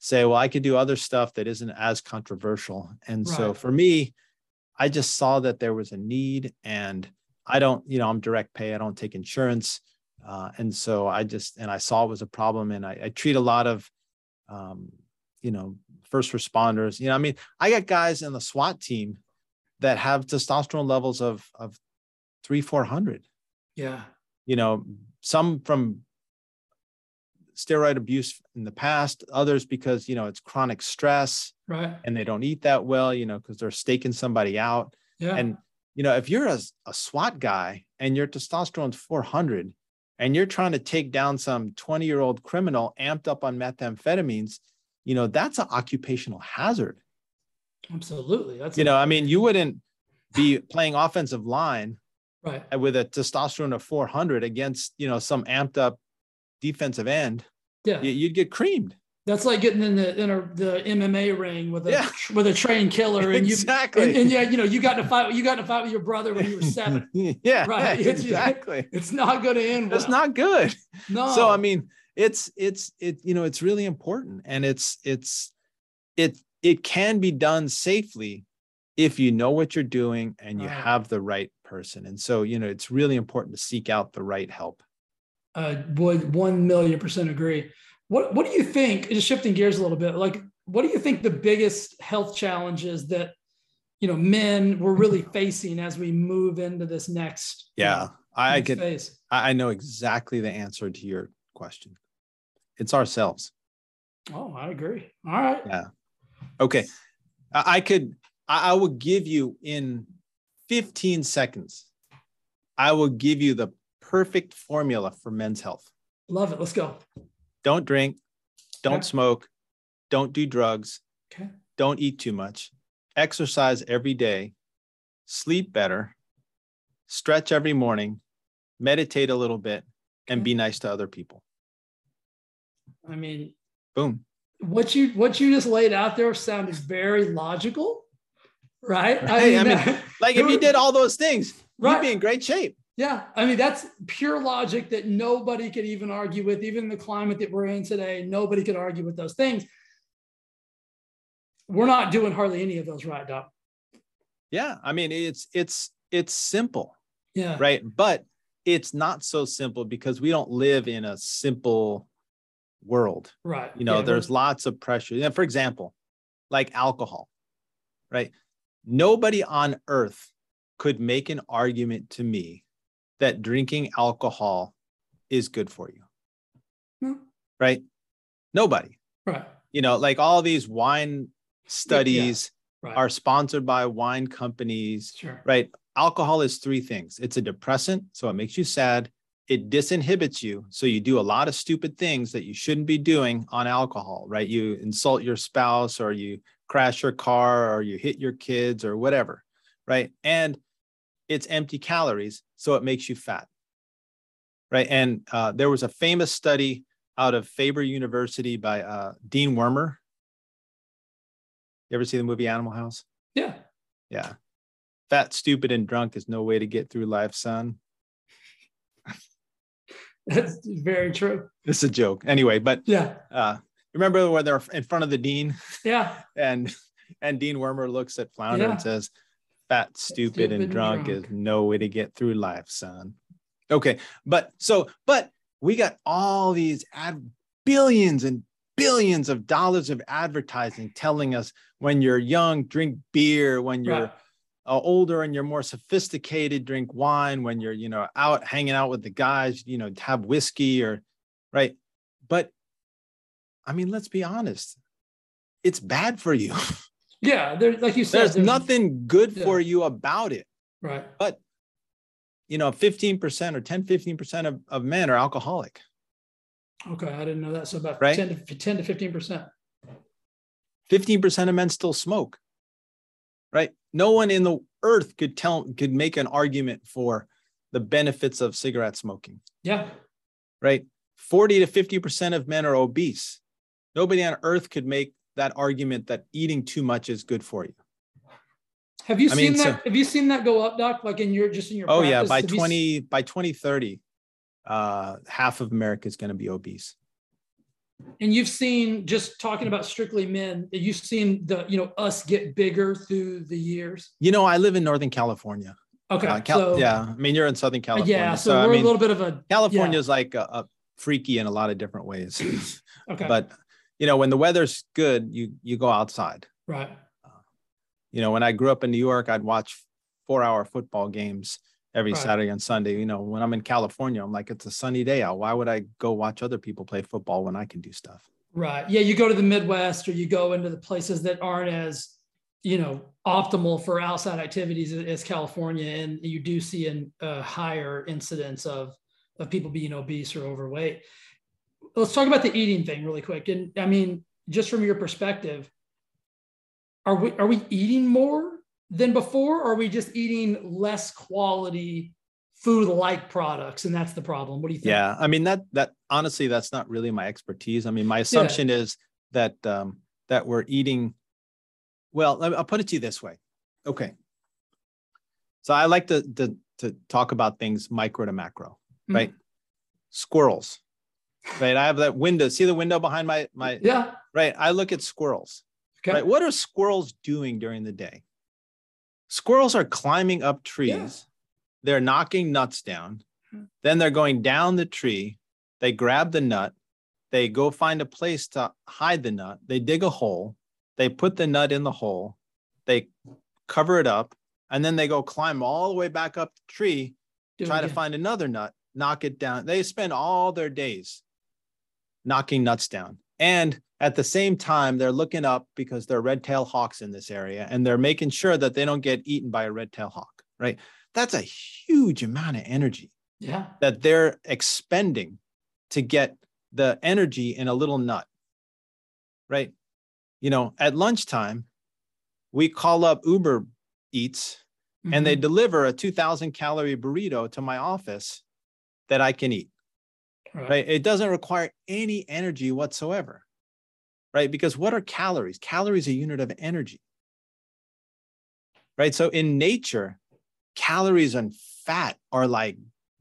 say, well, I could do other stuff that isn't as controversial. And right. so for me, I just saw that there was a need and I don't, you know, I'm direct pay, I don't take insurance. Uh, and so I just, and I saw it was a problem and I, I treat a lot of, um, you know, first responders, you know, I mean, I got guys in the SWAT team that have testosterone levels of, of three, 400. Yeah. You know, some from steroid abuse in the past, others because, you know, it's chronic stress. Right. And they don't eat that well, you know, because they're staking somebody out. Yeah. And, you know, if you're a, a SWAT guy and your testosterone's 400, and you're trying to take down some 20 year old criminal amped up on methamphetamines, you know, that's an occupational hazard. Absolutely. That's you know, I mean, you wouldn't be playing offensive line right with a testosterone of 400 against, you know, some amped up defensive end. Yeah. You'd get creamed. That's like getting in the in a, the MMA ring with a yeah. with a trained killer, and you exactly, and, and, yeah, you know, you got to fight. You got to fight with your brother when you were seven. yeah, right. It's, exactly. It's not going to end. Well. It's not good. No. So I mean, it's it's it you know it's really important, and it's it's it it can be done safely if you know what you're doing and you right. have the right person. And so you know it's really important to seek out the right help. Uh, would one million percent agree. What What do you think? Just shifting gears a little bit, like what do you think the biggest health challenges that you know men were really facing as we move into this next? Yeah, you I next can. Phase? I know exactly the answer to your question. It's ourselves. Oh, I agree. All right. Yeah. Okay. I could. I will give you in 15 seconds. I will give you the perfect formula for men's health. Love it. Let's go don't drink, don't okay. smoke, don't do drugs, okay. don't eat too much, exercise every day, sleep better, stretch every morning, meditate a little bit, and be nice to other people. I mean, boom. What you what you just laid out there sounded very logical, right? right. I mean, I mean like if you did all those things, right. you'd be in great shape. Yeah, I mean that's pure logic that nobody could even argue with, even the climate that we're in today. Nobody could argue with those things. We're not doing hardly any of those right, Doc. Yeah, I mean it's it's it's simple. Yeah. Right, but it's not so simple because we don't live in a simple world. Right. You know, yeah, there's lots of pressure. Yeah, for example, like alcohol. Right. Nobody on earth could make an argument to me that drinking alcohol is good for you. Hmm. Right? Nobody. Right. You know, like all these wine studies yeah. right. are sponsored by wine companies. Sure. Right? Alcohol is three things. It's a depressant, so it makes you sad. It disinhibits you, so you do a lot of stupid things that you shouldn't be doing on alcohol, right? You insult your spouse or you crash your car or you hit your kids or whatever, right? And it's empty calories, so it makes you fat. Right. And uh, there was a famous study out of Faber University by uh, Dean Wormer. You ever see the movie Animal House? Yeah. Yeah. Fat, stupid, and drunk is no way to get through life, son. That's very true. It's a joke. Anyway, but yeah. Uh, remember when they're in front of the dean? Yeah. and and Dean Wormer looks at Flounder yeah. and says, fat, stupid, stupid and, drunk, drunk is no way to get through life, son. Okay, but so, but we got all these ad billions and billions of dollars of advertising telling us when you're young, drink beer, when you're right. uh, older and you're more sophisticated, drink wine, when you're, you know, out hanging out with the guys, you know, have whiskey or right. But I mean, let's be honest, it's bad for you. Yeah, there, like you said, there's, there's nothing good yeah. for you about it. Right. But you know, 15% or 10, 15% of, of men are alcoholic. Okay, I didn't know that. So about right? 10 to 10 to 15%. 15% of men still smoke. Right? No one in the earth could tell could make an argument for the benefits of cigarette smoking. Yeah. Right? 40 to 50% of men are obese. Nobody on earth could make that argument that eating too much is good for you. Have you I seen mean, that? So, have you seen that go up, Doc? Like in your just in your oh practice? yeah, by have 20 by 2030, uh, half of America is going to be obese. And you've seen just talking about strictly men, you've seen the you know us get bigger through the years. You know, I live in Northern California. Okay. Uh, Cal- so, yeah, I mean you're in Southern California. Yeah, so, so we're I mean, a little bit of a California is yeah. like a, a freaky in a lot of different ways. okay. But you know, when the weather's good, you you go outside. Right. Uh, you know, when I grew up in New York, I'd watch four-hour football games every right. Saturday and Sunday. You know, when I'm in California, I'm like, it's a sunny day out. Why would I go watch other people play football when I can do stuff? Right. Yeah, you go to the Midwest or you go into the places that aren't as, you know, optimal for outside activities as California, and you do see a uh, higher incidence of of people being obese or overweight let's talk about the eating thing really quick. And I mean, just from your perspective, are we are we eating more than before, or are we just eating less quality food like products? And that's the problem. What do you think? Yeah i mean that that honestly that's not really my expertise. I mean my assumption yeah. is that um that we're eating well i'll put it to you this way. Okay. So i like to to, to talk about things micro to macro mm-hmm. right? Squirrels right? I have that window. See the window behind my my yeah. Right. I look at squirrels. Okay. Right. What are squirrels doing during the day? Squirrels are climbing up trees. Yeah. They're knocking nuts down. Hmm. Then they're going down the tree. They grab the nut. They go find a place to hide the nut. They dig a hole. They put the nut in the hole. They cover it up. And then they go climb all the way back up the tree, Do try to find another nut, knock it down. They spend all their days knocking nuts down. And at the same time, they're looking up because there are red tail hawks in this area and they're making sure that they don't get eaten by a red tail hawk, right? That's a huge amount of energy yeah. that they're expending to get the energy in a little nut, right? You know, at lunchtime, we call up Uber Eats mm-hmm. and they mm-hmm. deliver a 2000 calorie burrito to my office that I can eat right. right? It doesn't require any energy whatsoever, right? Because what are calories? Calories are a unit of energy, right? So in nature, calories and fat are like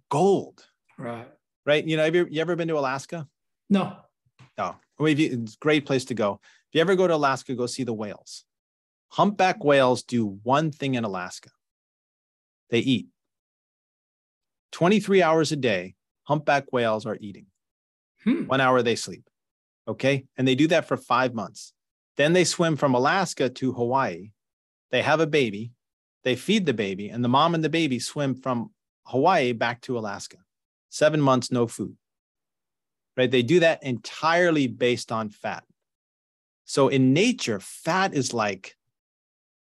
gold, right? Right? You know, have you, you ever been to Alaska? No. No. I mean, you, it's a great place to go. If you ever go to Alaska, go see the whales. Humpback whales do one thing in Alaska they eat 23 hours a day humpback whales are eating. Hmm. One hour they sleep. Okay. And they do that for five months. Then they swim from Alaska to Hawaii. They have a baby. They feed the baby, and the mom and the baby swim from Hawaii back to Alaska. Seven months, no food. Right. They do that entirely based on fat. So in nature, fat is like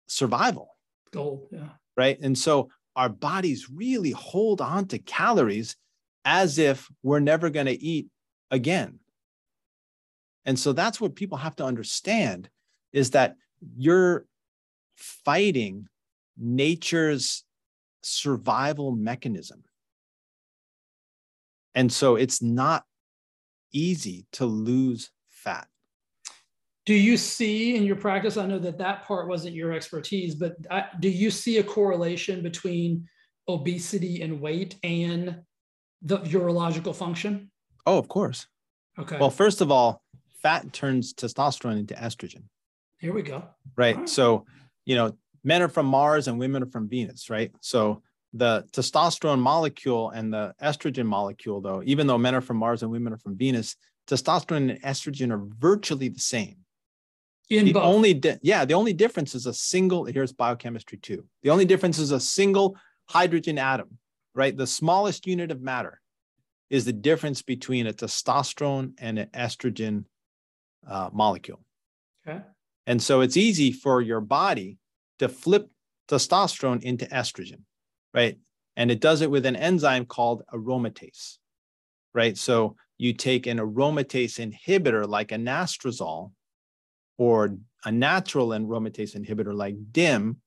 survival. Gold. Yeah. Right. And so our bodies really hold on to calories as if we're never going to eat again. And so that's what people have to understand is that you're fighting nature's survival mechanism. And so it's not easy to lose fat. Do you see in your practice? I know that that part wasn't your expertise, but uh, do you see a correlation between obesity and weight and the urological function? Oh, of course. Okay. Well, first of all, fat turns testosterone into estrogen. Here we go. Right. right. So, you know, men are from Mars and women are from Venus, right? So the testosterone molecule and the estrogen molecule, though, even though men are from Mars and women are from Venus, testosterone and estrogen are virtually the same. In the both. only di- yeah, the only difference is a single. Here's biochemistry too. The only difference is a single hydrogen atom, right? The smallest unit of matter is the difference between a testosterone and an estrogen uh, molecule. okay. And so it's easy for your body to flip testosterone into estrogen, right? And it does it with an enzyme called aromatase, right? So you take an aromatase inhibitor like anastrozole or a natural aromatase inhibitor like DIM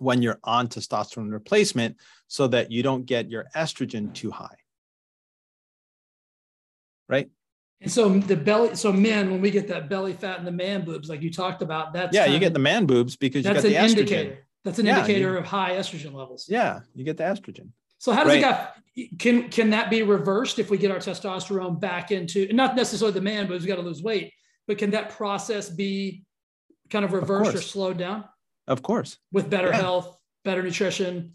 when you're on testosterone replacement so that you don't get your estrogen too high. Right? And so the belly, so men, when we get that belly fat and the man boobs, like you talked about, that's yeah, you get the man boobs because you got an the estrogen. indicator. That's an Yeah, indicator you- of high estrogen levels. Yeah, you get the estrogen. So how does it Right. go? Can can that be reversed if we get our testosterone back into not necessarily the man, but we got to lose weight, but can that process be kind of reversed or slowed down Of course. with better Yeah. health, better nutrition,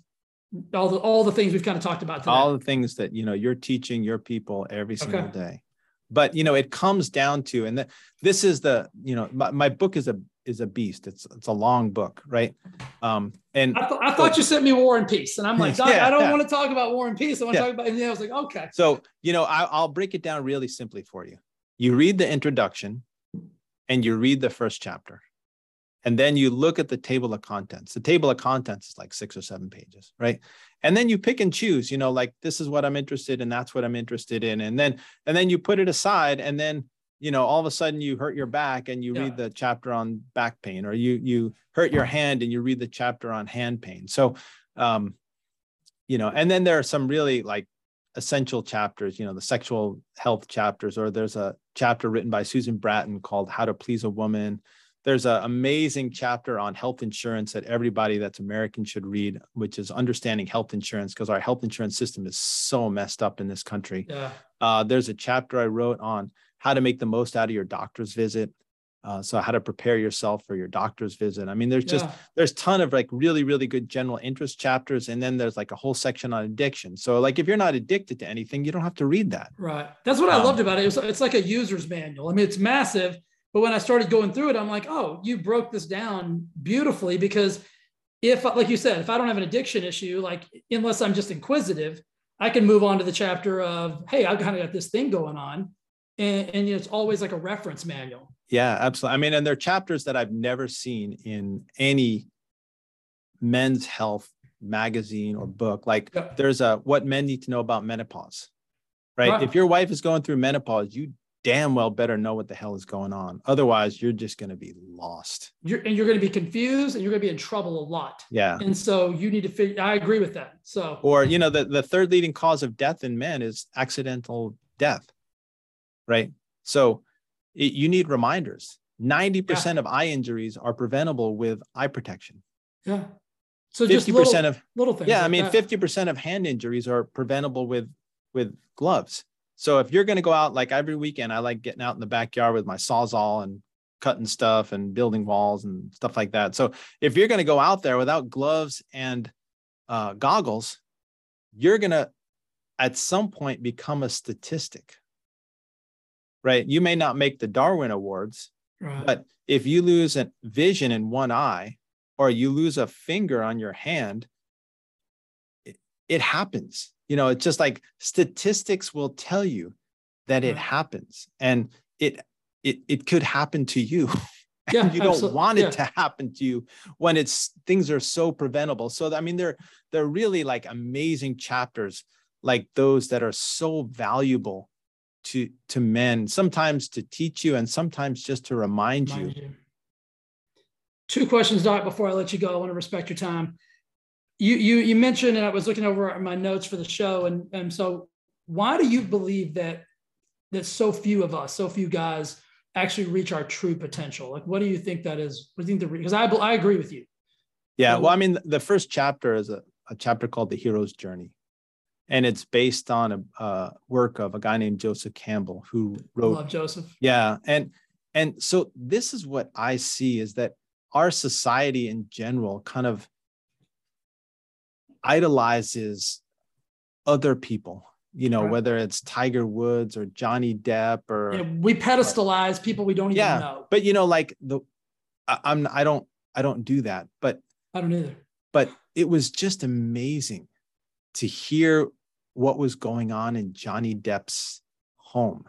all the all the things we've kind of talked about today? all the things that you know you're teaching your people every single Okay. day but you know it comes down to and the, this is the you know my, my book is a is a beast it's it's a long book right um and I, th- I thought you sent me War and Peace, and I'm like, Yeah, I don't yeah. want to talk about War and Peace. I want to Yeah. talk about. And then I was like, okay, so you know I, i'll break it down really simply for you you read the introduction and you read the first chapter and then you look at the table of contents. The table of contents is like six or seven pages right? And then you pick and choose you know like this is what i'm interested in that's what i'm interested in. And then and then you put it aside and then you know all of a sudden you hurt your back and you Yeah. read the chapter on back pain or you you hurt your hand and you read the chapter on hand pain. So um you know and then there are some really like essential chapters you know the sexual health chapters or there's a chapter written by susan bratton called how to please a woman there's an amazing chapter on health insurance that everybody that's American should read, which is understanding health insurance because our health insurance system is so messed up in this country. yeah, Uh, there's a chapter I wrote on how to make the most out of your doctor's visit. Uh, so how to prepare yourself for your doctor's visit. I mean, there's just yeah. there's a ton of like really really good general interest chapters, and then there's like a whole section on addiction. So like if you're not addicted to anything, you don't have to read that. Right. That's what I Um, loved about it. It was, it's like a user's manual. I mean, it's massive, but when I started going through it, I'm like, oh, you broke this down beautifully because if, like you said, if I don't have an addiction issue, like unless I'm just inquisitive, I can move on to the chapter of, hey, I've kind of got this thing going on. And, and it's always like a reference manual. Yeah, absolutely. I mean, and there are chapters that I've never seen in any men's health magazine or book. Like there's a what men need to know about menopause. Right? Right. If your wife is going through menopause, you damn well better know what the hell is going on. Otherwise, you're just going to be lost. You're, and you're going to be confused and you're going to be in trouble a lot. Yeah. And so you need to figure, I agree with that. So, Or, you know, the, the third leading cause of death in men is accidental death. Right. So it, you need reminders. 90% of eye injuries are preventable with eye protection. yeah. So just 50% little, of little things. yeah i mean that. 50% of hand injuries are preventable with with gloves so if you're going to go out like every weekend i like getting out in the backyard with my sawzall and cutting stuff and building walls and stuff like that so if you're going to go out there without gloves and uh, goggles you're going to at some point become a statistic right you may not make the darwin awards Right. but if you lose a vision in one eye or you lose a finger on your hand, it, it happens. You know, it's just like statistics will tell you that it Right. happens and it it it could happen to you. Yeah, you don't absolute- want it yeah. to happen to you when it's things are so preventable. So I mean they're they're really like amazing chapters like those that are so valuable to to men sometimes to teach you and sometimes just to remind you you. Two questions, Doc, before I let you go. I want to respect your time. You you you mentioned, and I was looking over my notes for the show, and and so why do you believe that that so few of us, so few guys, actually reach our true potential? Like, what do you think that is? What do you think the because I I agree with you. Yeah, well, I mean, the first chapter is a, a chapter called The Hero's Journey. And it's based on a, a work of a guy named Joseph Campbell who wrote. love Joseph. Yeah. And and so this is what I see is that our society in general kind of idolizes other people you know, Right. whether it's Tiger Woods or Johnny Depp or Yeah, we pedestalize people we don't even Yeah. know. but you know, like the I, I'm I don't I don't do that, but I don't either. but it was just amazing to hear what was going on in Johnny Depp's home.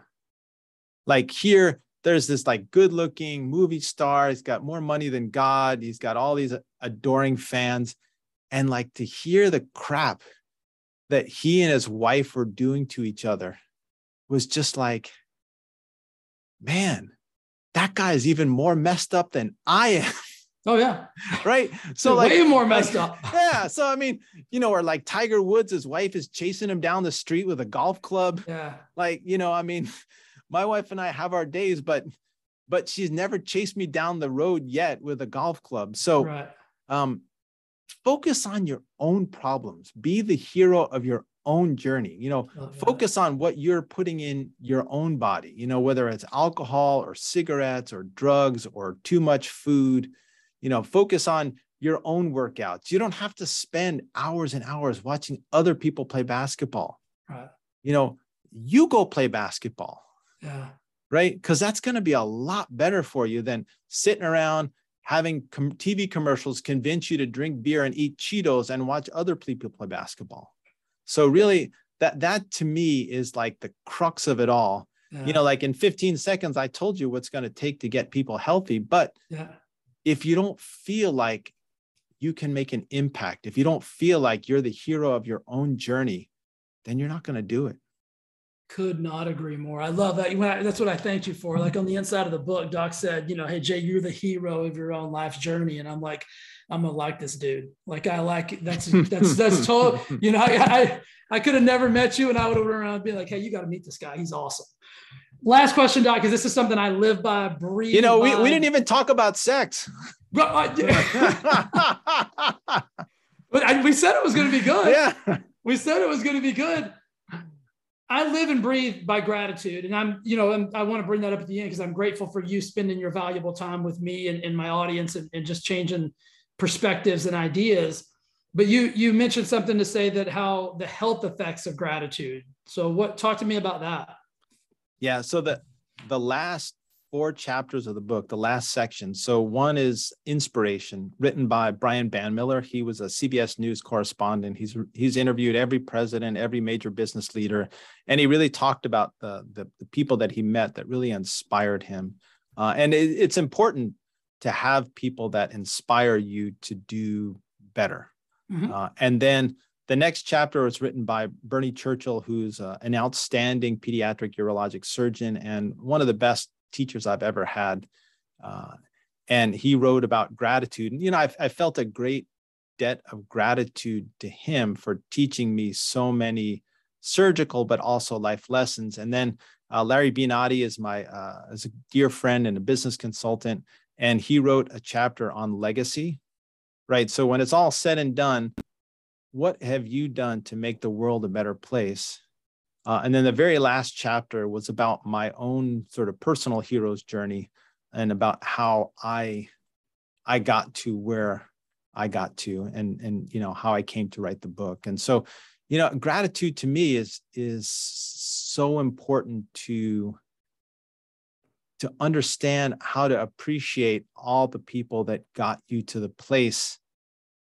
Like here, there's this like good-looking movie star. He's got more money than God. He's got all these adoring fans, and like to hear the crap that he and his wife were doing to each other was just like, man, that guy is even more messed up than I am, Oh yeah. right? So like way more like- messed up. yeah. So I mean, you know, or like Tiger Woods, his wife is chasing him down the street with a golf club. Yeah. Like, you know, I mean, my wife and I have our days, but but she's never chased me down the road yet with a golf club. So Right. um focus on your own problems. Be the hero of your own journey. You know, oh, that. focus on what you're putting in your own body, you know, whether it's alcohol or cigarettes or drugs or too much food, you know, focus on your own workouts. You don't have to spend hours and hours watching other people play basketball. Right. You know, you go play basketball, Yeah. right? Because that's going to be a lot better for you than sitting around having com- TV commercials convince you to drink beer and eat Cheetos and watch other people play basketball. So really, that that to me is like the crux of it all. Yeah. You know, like in 15 seconds, I told you what's going to take to get people healthy. But Yeah. if you don't feel like you can make an impact, if you don't feel like you're the hero of your own journey, then you're not going to do it. Could not agree more. I love that. I, that's what I thanked you for. Like on the inside of the book, Doc said, you know, hey Jay, you're the hero of your own life's journey, and I'm like, I'm gonna like this dude. Like I like that's that's that's total. You know, I I, I could have never met you, and I would have run around and be like, hey, you got to meet this guy. He's awesome. Last question, Doc, because this is something I live by, breathe. You know, we, by. we didn't even talk about sex. But. But I, we said it was going to be good. yeah. we said it was going to be good. I live and breathe by gratitude. And I'm, you know, I'm, I want to bring that up at the end because I'm grateful for you spending your valuable time with me and, and my audience and, and just changing perspectives and ideas. But you you mentioned something to say that how the health effects of gratitude. So what talk to me about that? Yeah. So the the last four chapters of the book, the last section. So one is inspiration, written by Brian Banmiller. He was a CBS News correspondent. He's he's interviewed every president, every major business leader, and he really talked about the the, the people that he met that really inspired him. Uh, and it, it's important to have people that inspire you to do better. Mhm. Uh, and then the next chapter was written by Bernie Churchill, who's uh, an outstanding pediatric urologic surgeon and one of the best teachers I've ever had. Uh, and he wrote about gratitude. And, you know, I, I felt a great debt of gratitude to him for teaching me so many surgical, but also life lessons. And then uh, Larry Binati is my uh, is a dear friend and a business consultant, and he wrote a chapter on legacy. Right. So when it's all said and done, what have you done to make the world a better place? Uh, and then the very last chapter was about my own sort of personal hero's journey and about how I I got to where I got to and and you know how I came to write the book. And so, you know, gratitude to me is is so important to to understand how to appreciate all the people that got you to the place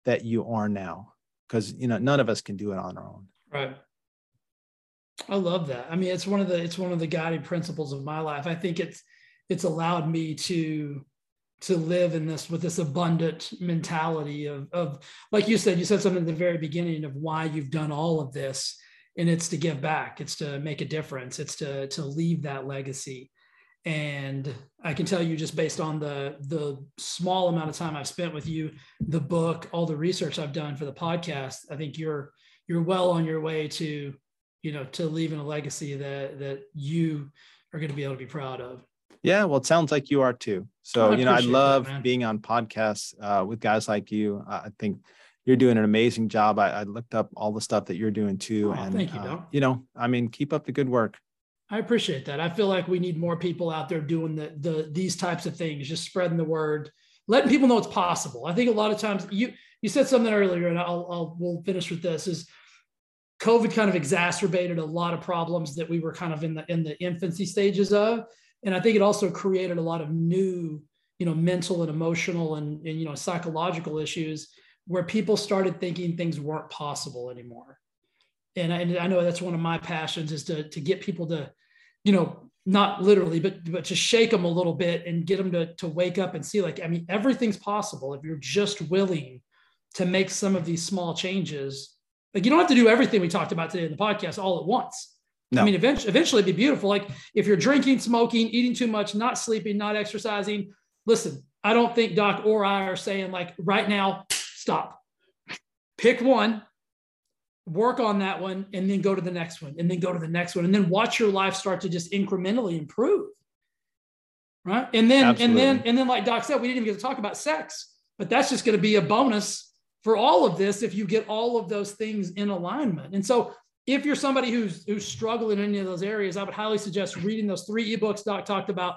that you are now because you know none of us can do it on our own Right. I love that. I mean, it's one of the it's one of the guiding principles of my life. I think it's it's allowed me to to live in this with this abundant mentality of of like you said, you said something at the very beginning of why you've done all of this, and it's to give back. It's to make a difference. It's to to leave that legacy. And I can tell you just based on the the small amount of time I've spent with you, the book, all the research I've done for the podcast, I think you're you're well on your way to you know to leaving a legacy that that you are going to be able to be proud of. Yeah well it sounds like you are too. So you know i appreciate that, love being on podcasts uh, with guys like you. I I think you're doing an amazing job. I, I looked up all the stuff that you're doing too Oh, and thank you, uh, you know i mean keep up the good work. I appreciate that. I feel like we need more people out there doing the the these types of things just spreading the word letting people know it's possible. I think a lot of times you you said something earlier and i'll, I'll we'll finish with this is COVID kind of exacerbated a lot of problems that we were kind of in the in the infancy stages of, and I think it also created a lot of new, you know, mental and emotional and, and you know psychological issues where people started thinking things weren't possible anymore. And I, and I know that's one of my passions is to to get people to, you know, not literally, but but to shake them a little bit and get them to to wake up and see like I mean everything's possible if you're just willing to make some of these small changes. Like you don't have to do everything we talked about today in the podcast all at once. No. I mean, eventually, eventually it'd be beautiful. Like if you're drinking, smoking, eating too much, not sleeping, not exercising, listen, I don't think Doc or I are saying like right now, stop. Pick one, work on that one and then go to the next one and then go to the next one and then watch your life start to just incrementally improve right and then Absolutely. and then and then like doc said we didn't even get to talk about sex but that's just going to be a bonus for all of this if you get all of those things in alignment and so if you're somebody who's who's struggling in any of those areas i would highly suggest reading those three ebooks doc talked about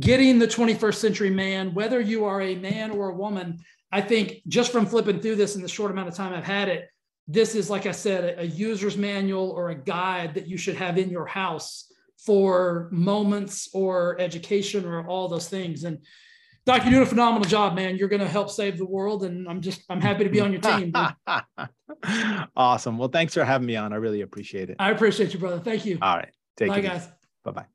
getting the 21st century man whether you are a man or a woman i think just from flipping through this in the short amount of time i've had it this is, like I said, a, user's manual or a guide that you should have in your house for moments or education or all those things. And Doc, you're doing a phenomenal job, man. You're going to help save the world, and I'm just I'm happy to be on your team. awesome. Well, thanks for having me on. I really appreciate it. I appreciate you, brother. Thank you. All right. Take care. Bye, guys. Bye bye.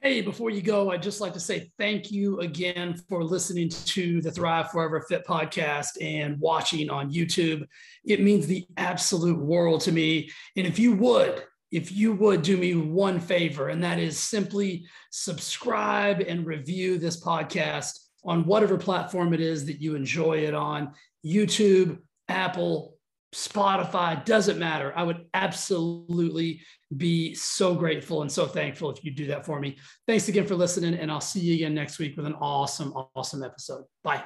Hey, before you go, I'd just like to say thank you again for listening to the Thrive Forever Fit podcast and watching on YouTube. It means the absolute world to me. And if you would, if you would do me one favor, and that is simply subscribe and review this podcast on whatever platform it is that you enjoy it on YouTube, Apple, Spotify, doesn't matter. I would absolutely be so grateful and so thankful if you do that for me. Thanks again for listening, and I'll see you again next week with an awesome, awesome episode. Bye.